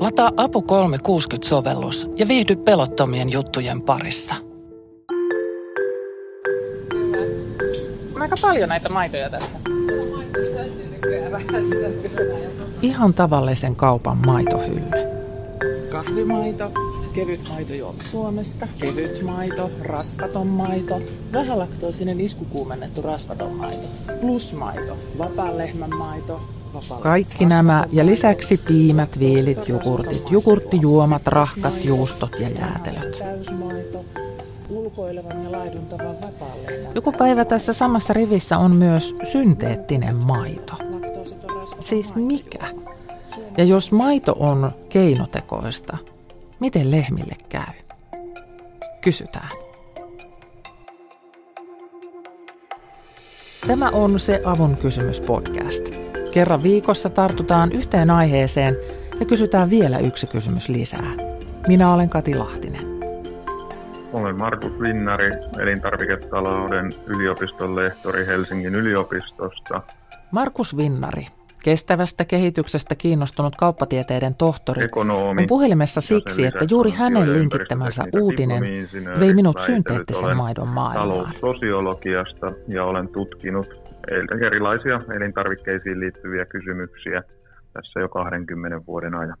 Lataa Apu 360-sovellus ja viihdy pelottomien juttujen parissa. On aika paljon näitä maitoja tässä. Ihan tavallisen kaupan maitohylly. Kahvimaito, kevyt maito juomi Suomesta, kevyt maito, rasvaton maito, vähälaktoosinen iskukuumennettu rasvaton maito, plusmaito, vapaan lehmän maito, kaikki nämä ja lisäksi piimät, viilit, jogurtit, jogurttijuomat, rahkat, juustot ja jäätelöt. Joku päivä tässä samassa rivissä on myös synteettinen maito. Siis mikä? Ja jos maito on keinotekoista, miten lehmille käy? Kysytään. Tämä on se Avun kysymys podcast. Kerran viikossa tartutaan yhteen aiheeseen ja kysytään vielä yksi kysymys lisää. Minä olen Kati Lahtinen. Olen Markus Vinnari, elintarviketalouden yliopiston lehtori Helsingin yliopistosta. Markus Vinnari, kestävästä kehityksestä kiinnostunut kauppatieteiden tohtori, Ekonomi, on puhelimessa siksi, että juuri hänen linkittämänsä uutinen vei minut synteettisen maidon maailmaan. Taloussosiologiasta ja olen tutkinut erilaisia elintarvikkeisiin liittyviä kysymyksiä tässä jo 20 vuoden ajan.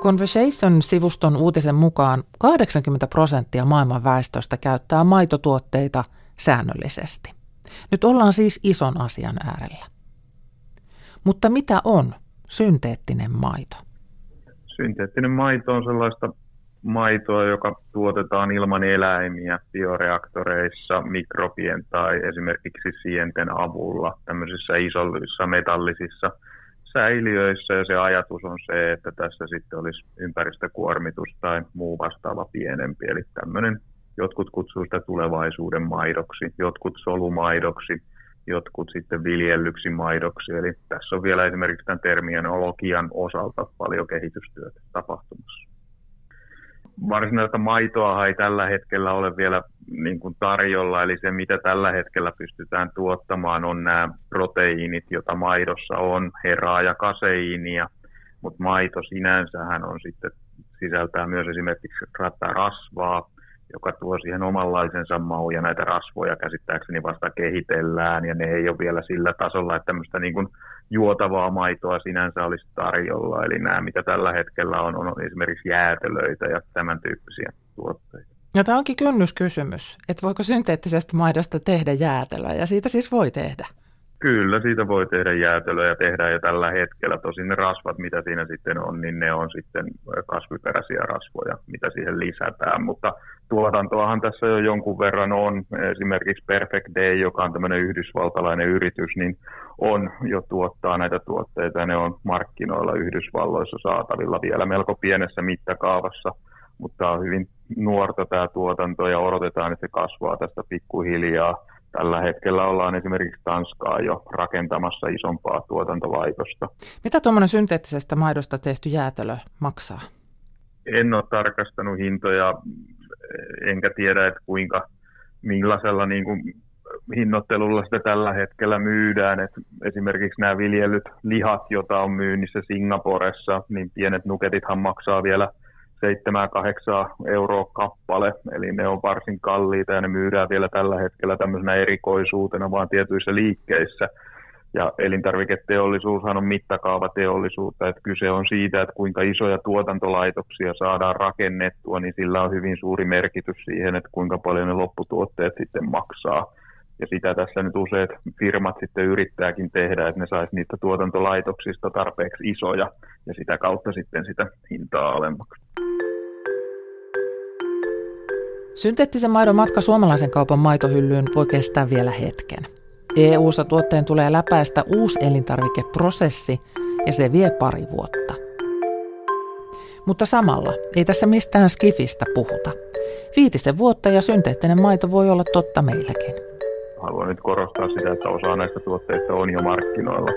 Conversation-sivuston uutisen mukaan 80 prosenttia maailman väestöstä käyttää maitotuotteita säännöllisesti. Nyt ollaan siis ison asian äärellä. Mutta mitä on synteettinen maito? Synteettinen maito on sellaista maitoa, joka tuotetaan ilman eläimiä bioreaktoreissa, mikrobien tai esimerkiksi sienten avulla tämmöisissä isoissa metallisissa säiliöissä ja se ajatus on se, että tässä sitten olisi ympäristökuormitus tai muu vastaava pienempi. Eli tämmöinen, jotkut kutsuu sitä tulevaisuuden maidoksi, jotkut solumaidoksi, jotkut sitten viljellyksi maidoksi. Eli tässä on vielä esimerkiksi tämän terminologian osalta paljon kehitystyötä tapahtumassa varsinaista maitoa ei tällä hetkellä ole vielä niin kuin tarjolla, eli se mitä tällä hetkellä pystytään tuottamaan on nämä proteiinit, joita maidossa on, heraa ja kaseiinia, mutta maito sinänsähän on sitten, sisältää myös esimerkiksi rasvaa, joka tuo siihen omanlaisensa mau ja näitä rasvoja käsittääkseni vasta kehitellään ja ne ei ole vielä sillä tasolla, että tämmöistä niin kuin juotavaa maitoa sinänsä olisi tarjolla. Eli nämä, mitä tällä hetkellä on, on esimerkiksi jäätelöitä ja tämän tyyppisiä tuotteita. Ja tämä onkin kynnyskysymys, että voiko synteettisestä maidosta tehdä jäätelöä, ja siitä siis voi tehdä. Kyllä, siitä voi tehdä jäätelöä ja tehdään jo tällä hetkellä. Tosin ne rasvat, mitä siinä sitten on, niin ne on sitten kasviperäisiä rasvoja, mitä siihen lisätään. Mutta tuotantoahan tässä jo jonkun verran on. Esimerkiksi Perfect Day, joka on tämmöinen yhdysvaltalainen yritys, niin on jo tuottaa näitä tuotteita. Ne on markkinoilla Yhdysvalloissa saatavilla vielä melko pienessä mittakaavassa, mutta on hyvin nuorta tämä tuotanto ja odotetaan, että se kasvaa tästä pikkuhiljaa Tällä hetkellä ollaan esimerkiksi Tanskaa jo rakentamassa isompaa tuotantolaitosta. Mitä tuommoinen synteettisestä maidosta tehty jäätelö maksaa? En ole tarkastanut hintoja, enkä tiedä, että kuinka, millaisella niin kuin hinnoittelulla sitä tällä hetkellä myydään. Et esimerkiksi nämä viljellyt lihat, joita on myynnissä Singaporessa, niin pienet nuketithan maksaa vielä 7-8 euroa kappale, eli ne on varsin kalliita ja ne myydään vielä tällä hetkellä tämmöisenä erikoisuutena vaan tietyissä liikkeissä. Ja elintarviketeollisuushan on mittakaavateollisuutta, että kyse on siitä, että kuinka isoja tuotantolaitoksia saadaan rakennettua, niin sillä on hyvin suuri merkitys siihen, että kuinka paljon ne lopputuotteet sitten maksaa. Ja sitä tässä nyt useat firmat sitten yrittääkin tehdä, että ne saisi niitä tuotantolaitoksista tarpeeksi isoja ja sitä kautta sitten sitä hintaa alemmaksi. Synteettisen maidon matka suomalaisen kaupan maitohyllyyn voi kestää vielä hetken. EU-ssa tuotteen tulee läpäistä uusi elintarvikeprosessi ja se vie pari vuotta. Mutta samalla ei tässä mistään skifistä puhuta. Viitisen vuotta ja synteettinen maito voi olla totta meilläkin. Haluan nyt korostaa sitä, että osa näistä tuotteista on jo markkinoilla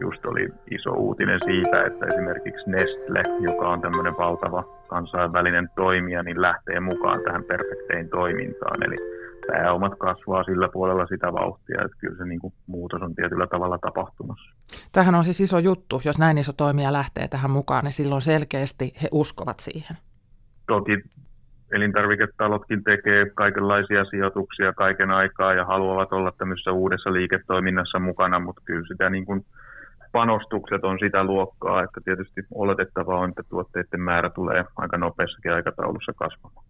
just oli iso uutinen siitä, että esimerkiksi Nestle, joka on tämmöinen valtava kansainvälinen toimija, niin lähtee mukaan tähän Perfectein toimintaan. Eli pääomat kasvaa sillä puolella sitä vauhtia, että kyllä se niin kuin muutos on tietyllä tavalla tapahtumassa. Tähän on siis iso juttu, jos näin iso toimija lähtee tähän mukaan, niin silloin selkeästi he uskovat siihen. Toki elintarviketalotkin tekee kaikenlaisia sijoituksia kaiken aikaa ja haluavat olla tämmöisessä uudessa liiketoiminnassa mukana, mutta kyllä sitä niin kuin panostukset on sitä luokkaa, että tietysti oletettavaa on, että tuotteiden määrä tulee aika nopeassakin aikataulussa kasvamaan.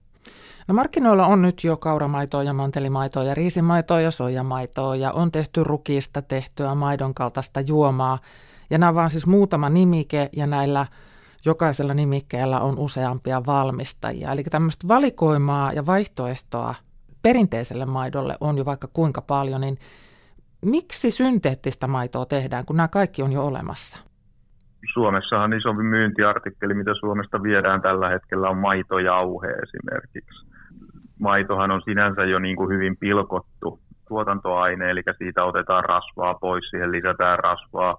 No markkinoilla on nyt jo kauramaitoa ja mantelimaitoa ja riisimaitoa ja soijamaitoa ja on tehty rukista tehtyä maidon kaltaista juomaa. Ja nämä on vaan siis muutama nimike ja näillä jokaisella nimikkeellä on useampia valmistajia. Eli tämmöistä valikoimaa ja vaihtoehtoa perinteiselle maidolle on jo vaikka kuinka paljon, niin miksi synteettistä maitoa tehdään, kun nämä kaikki on jo olemassa? Suomessahan iso myyntiartikkeli, mitä Suomesta viedään tällä hetkellä, on maitojauhe esimerkiksi. Maitohan on sinänsä jo niin kuin hyvin pilkottu tuotantoaine, eli siitä otetaan rasvaa pois, siihen lisätään rasvaa.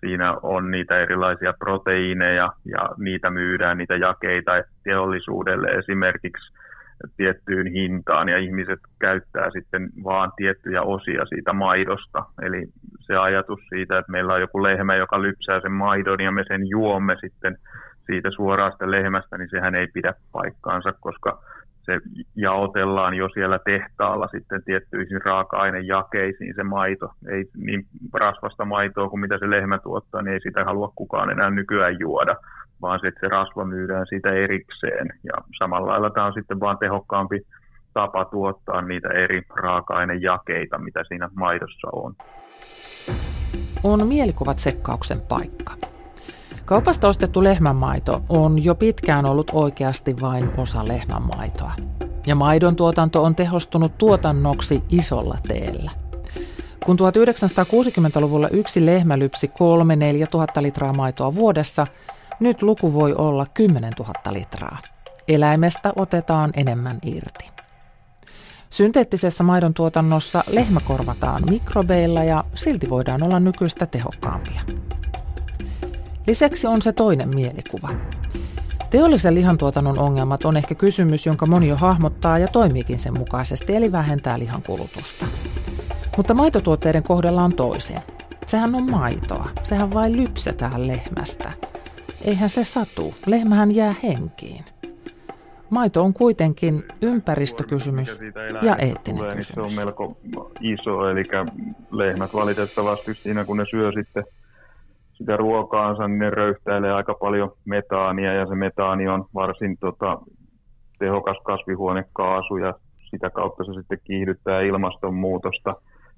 Siinä on niitä erilaisia proteiineja ja niitä myydään, niitä jakeita teollisuudelle esimerkiksi tiettyyn hintaan ja ihmiset käyttää sitten vaan tiettyjä osia siitä maidosta. Eli se ajatus siitä, että meillä on joku lehmä, joka lypsää sen maidon ja me sen juomme sitten siitä suoraan sitä lehmästä, niin sehän ei pidä paikkaansa, koska se jaotellaan jo siellä tehtaalla sitten tiettyihin raaka-ainejakeisiin se maito. Ei niin rasvasta maitoa kuin mitä se lehmä tuottaa, niin ei sitä halua kukaan enää nykyään juoda vaan se, se rasva myydään siitä erikseen. Ja samalla lailla tämä on sitten vaan tehokkaampi tapa tuottaa niitä eri raaka-ainejakeita, mitä siinä maidossa on. On mielikuvat sekkauksen paikka. Kaupasta ostettu lehmänmaito on jo pitkään ollut oikeasti vain osa lehmänmaitoa. Ja maidon tuotanto on tehostunut tuotannoksi isolla teellä. Kun 1960-luvulla yksi lehmä lypsi 3-4 tuhatta litraa maitoa vuodessa – nyt luku voi olla 10 000 litraa. Eläimestä otetaan enemmän irti. Synteettisessä maidon tuotannossa lehmä korvataan mikrobeilla ja silti voidaan olla nykyistä tehokkaampia. Lisäksi on se toinen mielikuva. Teollisen lihantuotannon ongelmat on ehkä kysymys, jonka moni jo hahmottaa ja toimiikin sen mukaisesti, eli vähentää lihan kulutusta. Mutta maitotuotteiden kohdalla on toisin. Sehän on maitoa. Sehän vain lypsetään lehmästä – Eihän se satu. Lehmähän jää henkiin. Maito on kuitenkin ympäristökysymys ja eettinen kysymys. Niin se on melko iso, eli lehmät valitettavasti siinä kun ne syö sitten sitä ruokaansa, niin ne röyhtäilee aika paljon metaania ja se metaani on varsin tota, tehokas kasvihuonekaasu ja sitä kautta se sitten kiihdyttää ilmastonmuutosta.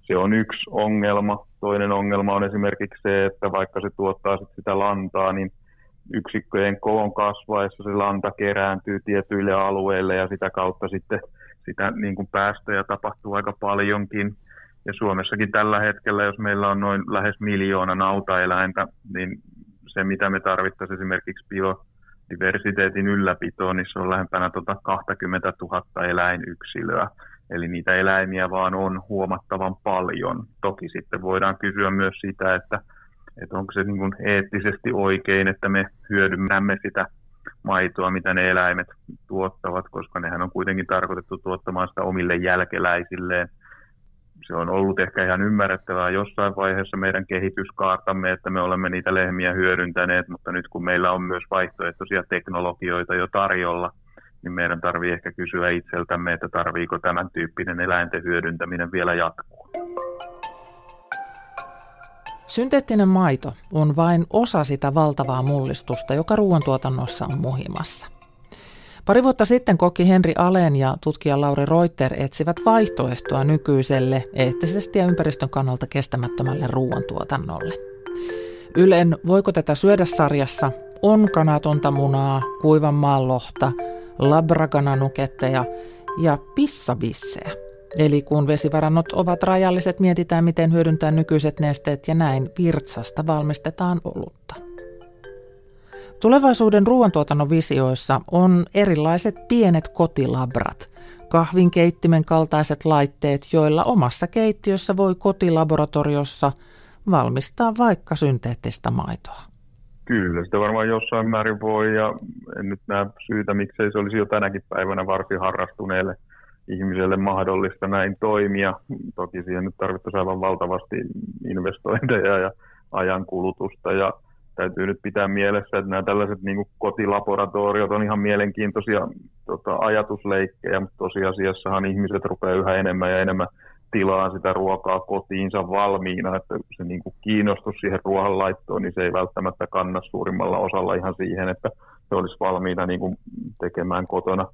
Se on yksi ongelma. Toinen ongelma on esimerkiksi se, että vaikka se tuottaa sit sitä lantaa, niin yksikköjen koon kasvaessa se lanta kerääntyy tietyille alueille ja sitä kautta sitten sitä niin kuin päästöjä tapahtuu aika paljonkin. Ja Suomessakin tällä hetkellä, jos meillä on noin lähes miljoona nautaeläintä, niin se mitä me tarvittaisiin esimerkiksi biodiversiteetin ylläpitoon, niin se on lähempänä tuota 20 000 eläinyksilöä. Eli niitä eläimiä vaan on huomattavan paljon. Toki sitten voidaan kysyä myös sitä, että että onko se niin kuin eettisesti oikein, että me hyödynnämme sitä maitoa, mitä ne eläimet tuottavat, koska nehän on kuitenkin tarkoitettu tuottamaan sitä omille jälkeläisilleen. Se on ollut ehkä ihan ymmärrettävää jossain vaiheessa meidän kehityskaartamme, että me olemme niitä lehmiä hyödyntäneet, mutta nyt kun meillä on myös vaihtoehtoisia teknologioita jo tarjolla, niin meidän tarvii ehkä kysyä itseltämme, että tarviiko tämän tyyppinen eläinten hyödyntäminen vielä jatkuu. Synteettinen maito on vain osa sitä valtavaa mullistusta, joka ruoantuotannossa on muhimassa. Pari vuotta sitten koki Henri Alen ja tutkija Lauri Reuter etsivät vaihtoehtoa nykyiselle, eettisesti ja ympäristön kannalta kestämättömälle ruoantuotannolle. Ylen Voiko tätä syödä sarjassa on kanatonta munaa, kuivan maanlohta, labrakananuketteja ja pissabissejä – Eli kun vesivarannot ovat rajalliset, mietitään miten hyödyntää nykyiset nesteet ja näin virtsasta valmistetaan olutta. Tulevaisuuden ruoantuotannon visioissa on erilaiset pienet kotilabrat, kahvinkeittimen kaltaiset laitteet, joilla omassa keittiössä voi kotilaboratoriossa valmistaa vaikka synteettistä maitoa. Kyllä, sitä varmaan jossain määrin voi ja en nyt näe syytä, miksei se olisi jo tänäkin päivänä varsin harrastuneelle ihmiselle mahdollista näin toimia. Toki siihen nyt tarvittaisiin aivan valtavasti investointeja ja ajankulutusta ja täytyy nyt pitää mielessä, että nämä tällaiset niin kuin kotilaboratoriot on ihan mielenkiintoisia tota, ajatusleikkejä, mutta tosiasiassahan ihmiset rupeaa yhä enemmän ja enemmän tilaa sitä ruokaa kotiinsa valmiina, että se niin kuin kiinnostus siihen ruoanlaittoon, niin se ei välttämättä kanna suurimmalla osalla ihan siihen, että se olisi valmiina niin kuin tekemään kotona,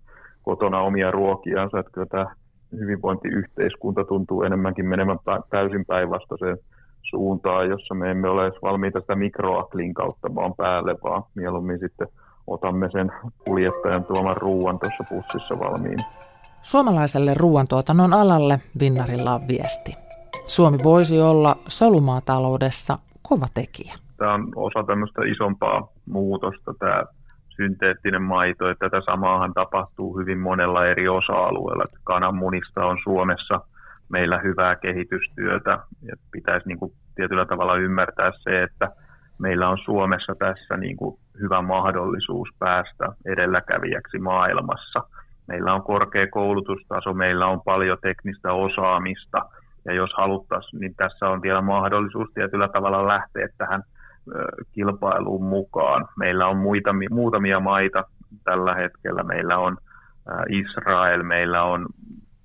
kotona omia ruokiansa, että kyllä tämä hyvinvointiyhteiskunta tuntuu enemmänkin menemään täysin päinvastaiseen suuntaan, jossa me emme ole edes valmiita sitä mikroaklin kautta vaan päälle, vaan mieluummin sitten otamme sen kuljettajan tuoman ruuan tuossa pussissa valmiin. Suomalaiselle ruoantuotannon alalle Vinnarilla on viesti. Suomi voisi olla solumaataloudessa kova tekijä. Tämä on osa tämmöistä isompaa muutosta, tämä synteettinen maito, että tätä samaahan tapahtuu hyvin monella eri osa-alueella. Kananmunista on Suomessa meillä hyvää kehitystyötä ja pitäisi niin kuin tietyllä tavalla ymmärtää se, että meillä on Suomessa tässä niin kuin hyvä mahdollisuus päästä edelläkävijäksi maailmassa – Meillä on korkea koulutustaso, meillä on paljon teknistä osaamista, ja jos haluttaisiin, niin tässä on vielä mahdollisuus tietyllä tavalla lähteä tähän kilpailuun mukaan. Meillä on muita, muutamia maita tällä hetkellä. Meillä on Israel, meillä on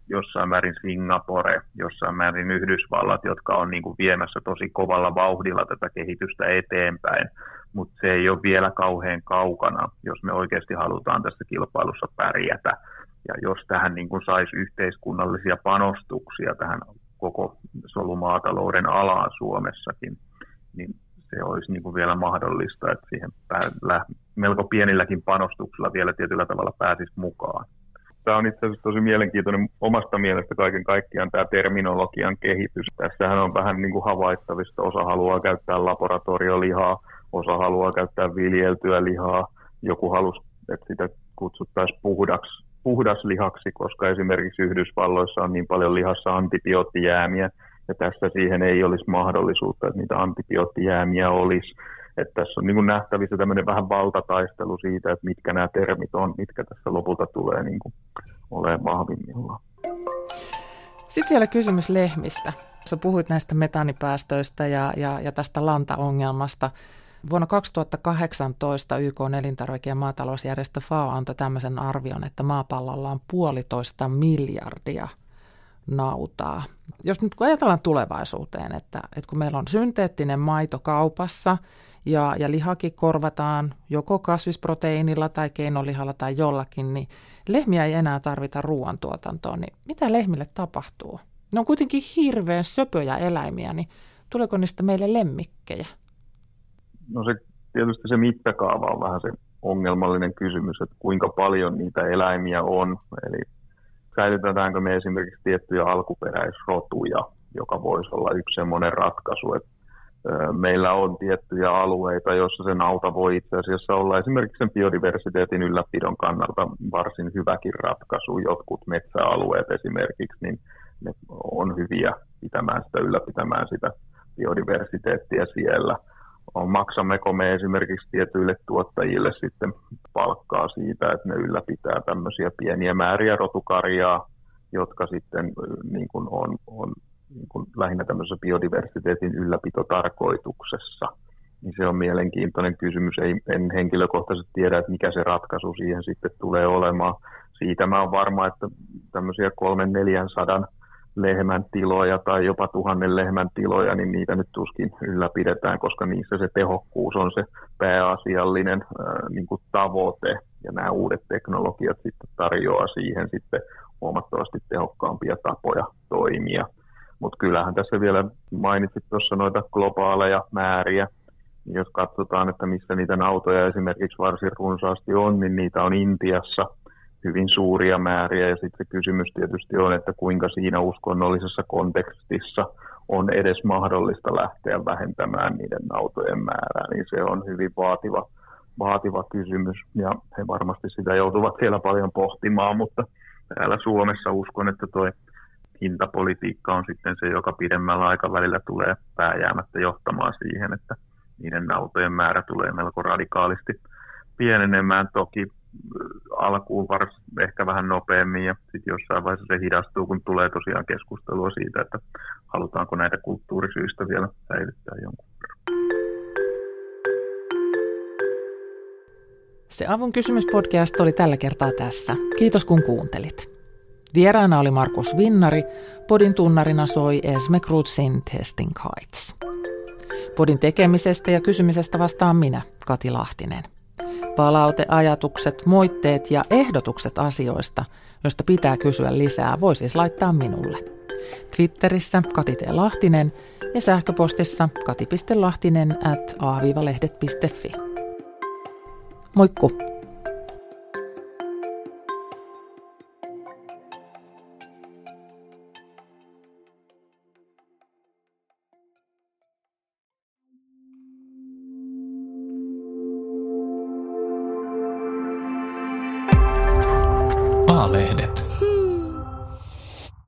jossain määrin Singapore, jossain määrin Yhdysvallat, jotka on niin kuin viemässä tosi kovalla vauhdilla tätä kehitystä eteenpäin, mutta se ei ole vielä kauhean kaukana, jos me oikeasti halutaan tässä kilpailussa pärjätä. Ja jos tähän niin kuin saisi yhteiskunnallisia panostuksia tähän koko solumaatalouden alaan Suomessakin, niin se olisi niin kuin vielä mahdollista, että siihen melko pienilläkin panostuksilla vielä tietyllä tavalla pääsisi mukaan. Tämä on itse asiassa tosi mielenkiintoinen omasta mielestä kaiken kaikkiaan tämä terminologian kehitys. Tässähän on vähän niin kuin havaittavista. Osa haluaa käyttää laboratoriolihaa, osa haluaa käyttää viljeltyä lihaa. Joku halusi, että sitä kutsuttaisiin puhdaksi puhdaslihaksi, koska esimerkiksi Yhdysvalloissa on niin paljon lihassa antibioottijäämiä, ja tässä siihen ei olisi mahdollisuutta, että niitä antibioottijäämiä olisi. Että tässä on niin kuin nähtävissä tämmöinen vähän valtataistelu siitä, että mitkä nämä termit on, mitkä tässä lopulta tulee niin kuin olemaan vahvimmillaan. Sitten vielä kysymys lehmistä. Sä puhuit näistä metaanipäästöistä ja, ja, ja tästä lantaongelmasta. Vuonna 2018 YK elintarvike- ja maatalousjärjestö FAO antoi tämmöisen arvion, että maapallolla on puolitoista miljardia nautaa. Jos nyt kun ajatellaan tulevaisuuteen, että, että kun meillä on synteettinen maito kaupassa ja, ja lihakin korvataan joko kasvisproteiinilla tai keinolihalla tai jollakin, niin lehmiä ei enää tarvita ruoantuotantoon. Niin mitä lehmille tapahtuu? Ne on kuitenkin hirveän söpöjä eläimiä, niin tuleeko niistä meille lemmikkejä? No se tietysti se mittakaava on vähän se ongelmallinen kysymys, että kuinka paljon niitä eläimiä on. Eli säilytetäänkö me esimerkiksi tiettyjä alkuperäisrotuja, joka voisi olla yksi semmoinen ratkaisu, että meillä on tiettyjä alueita, joissa se nauta voi itse asiassa olla esimerkiksi sen biodiversiteetin ylläpidon kannalta varsin hyväkin ratkaisu. Jotkut metsäalueet esimerkiksi, niin ne on hyviä pitämään sitä, ylläpitämään sitä biodiversiteettiä siellä – maksammeko me esimerkiksi tietyille tuottajille sitten palkkaa siitä, että ne ylläpitää tämmöisiä pieniä määriä rotukarjaa, jotka sitten niin kuin on, on niin kuin lähinnä tämmöisessä biodiversiteetin ylläpitotarkoituksessa. Niin se on mielenkiintoinen kysymys. Ei, en henkilökohtaisesti tiedä, että mikä se ratkaisu siihen sitten tulee olemaan. Siitä mä olen varma, että tämmöisiä kolmen neljän sadan lehmän tiloja tai jopa tuhannen lehmän tiloja, niin niitä nyt tuskin ylläpidetään, koska niissä se tehokkuus on se pääasiallinen ää, niin kuin tavoite, ja nämä uudet teknologiat sitten tarjoaa siihen sitten huomattavasti tehokkaampia tapoja toimia. Mutta kyllähän tässä vielä mainitsit tuossa noita globaaleja määriä, jos katsotaan, että missä niitä autoja esimerkiksi varsin runsaasti on, niin niitä on Intiassa – hyvin suuria määriä. Ja sitten se kysymys tietysti on, että kuinka siinä uskonnollisessa kontekstissa on edes mahdollista lähteä vähentämään niiden autojen määrää, niin se on hyvin vaativa, vaativa kysymys. Ja he varmasti sitä joutuvat vielä paljon pohtimaan, mutta täällä Suomessa uskon, että tuo hintapolitiikka on sitten se, joka pidemmällä aikavälillä tulee pääjäämättä johtamaan siihen, että niiden autojen määrä tulee melko radikaalisti pienenemään. Toki alkuun vars, ehkä vähän nopeammin ja sitten jossain vaiheessa se hidastuu, kun tulee tosiaan keskustelua siitä, että halutaanko näitä kulttuurisyistä vielä säilyttää jonkun verran. Se Avun kysymyspodcast oli tällä kertaa tässä. Kiitos kun kuuntelit. Vieraana oli Markus Vinnari, podin tunnarina soi Esme Krutsin Testing Heights. Podin tekemisestä ja kysymisestä vastaan minä, Kati Lahtinen. Palaute, ajatukset, moitteet ja ehdotukset asioista, joista pitää kysyä lisää, voi siis laittaa minulle. Twitterissä Kati T. Lahtinen ja sähköpostissa kati.lahtinen at a-lehdet.fi. Moikku!